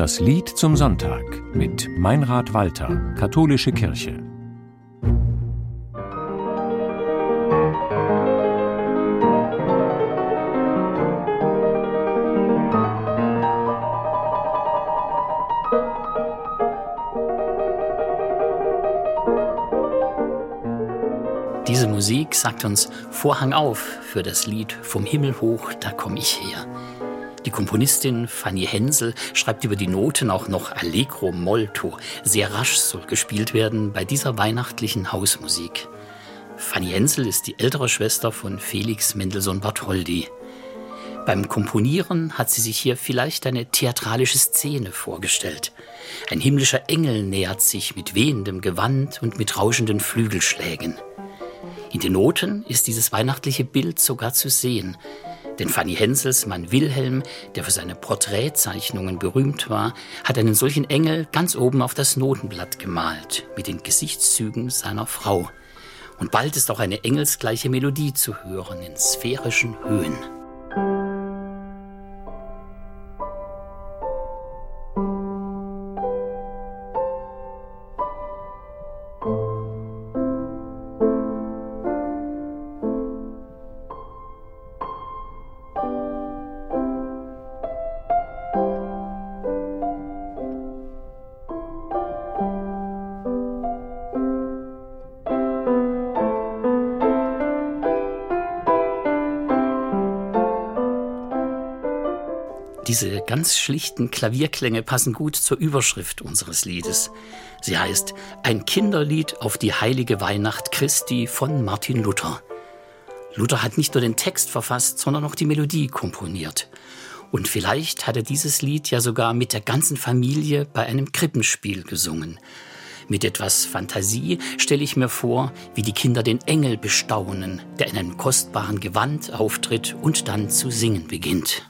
Das Lied zum Sonntag mit Meinrad Walter, Katholische Kirche. Diese Musik sagt uns Vorhang auf für das Lied Vom Himmel hoch, da komm ich her. Die Komponistin Fanny Hensel schreibt über die Noten auch noch Allegro molto. Sehr rasch soll gespielt werden bei dieser weihnachtlichen Hausmusik. Fanny Hensel ist die ältere Schwester von Felix Mendelssohn Bartholdy. Beim Komponieren hat sie sich hier vielleicht eine theatralische Szene vorgestellt. Ein himmlischer Engel nähert sich mit wehendem Gewand und mit rauschenden Flügelschlägen. In den Noten ist dieses weihnachtliche Bild sogar zu sehen. Denn Fanny Hensels Mann Wilhelm, der für seine Porträtzeichnungen berühmt war, hat einen solchen Engel ganz oben auf das Notenblatt gemalt, mit den Gesichtszügen seiner Frau. Und bald ist auch eine engelsgleiche Melodie zu hören in sphärischen Höhen. Diese ganz schlichten Klavierklänge passen gut zur Überschrift unseres Liedes. Sie heißt Ein Kinderlied auf die heilige Weihnacht Christi von Martin Luther. Luther hat nicht nur den Text verfasst, sondern auch die Melodie komponiert. Und vielleicht hat er dieses Lied ja sogar mit der ganzen Familie bei einem Krippenspiel gesungen. Mit etwas Fantasie stelle ich mir vor, wie die Kinder den Engel bestaunen, der in einem kostbaren Gewand auftritt und dann zu singen beginnt.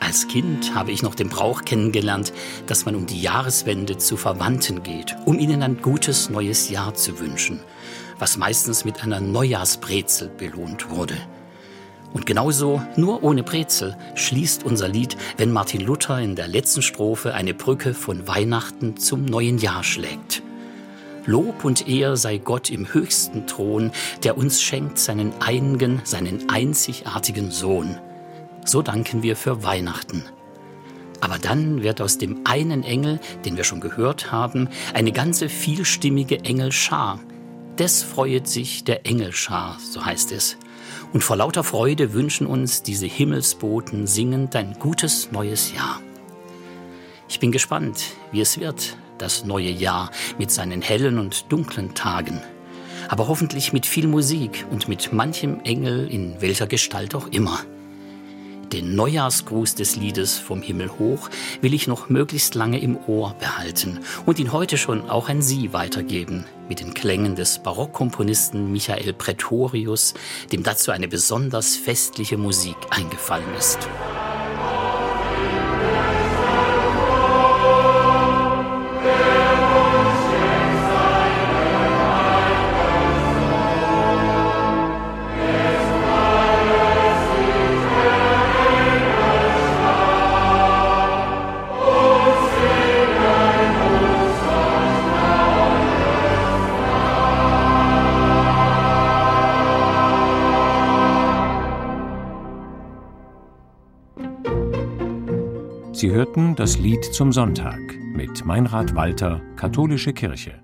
Als Kind habe ich noch den Brauch kennengelernt, dass man um die Jahreswende zu Verwandten geht, um ihnen ein gutes neues Jahr zu wünschen, was meistens mit einer Neujahrsbrezel belohnt wurde. Und genauso, nur ohne Brezel, schließt unser Lied, wenn Martin Luther in der letzten Strophe eine Brücke von Weihnachten zum neuen Jahr schlägt. Lob und Ehr sei Gott im höchsten Thron, der uns schenkt seinen einigen, seinen einzigartigen Sohn so danken wir für Weihnachten. Aber dann wird aus dem einen Engel, den wir schon gehört haben, eine ganze vielstimmige Engelschar. Des freuet sich der Engelschar, so heißt es. Und vor lauter Freude wünschen uns diese Himmelsboten singend ein gutes neues Jahr. Ich bin gespannt, wie es wird, das neue Jahr mit seinen hellen und dunklen Tagen. Aber hoffentlich mit viel Musik und mit manchem Engel in welcher Gestalt auch immer. Den Neujahrsgruß des Liedes vom Himmel hoch will ich noch möglichst lange im Ohr behalten und ihn heute schon auch an Sie weitergeben, mit den Klängen des Barockkomponisten Michael Pretorius, dem dazu eine besonders festliche Musik eingefallen ist. Sie hörten das Lied zum Sonntag mit Meinrad Walter, Katholische Kirche.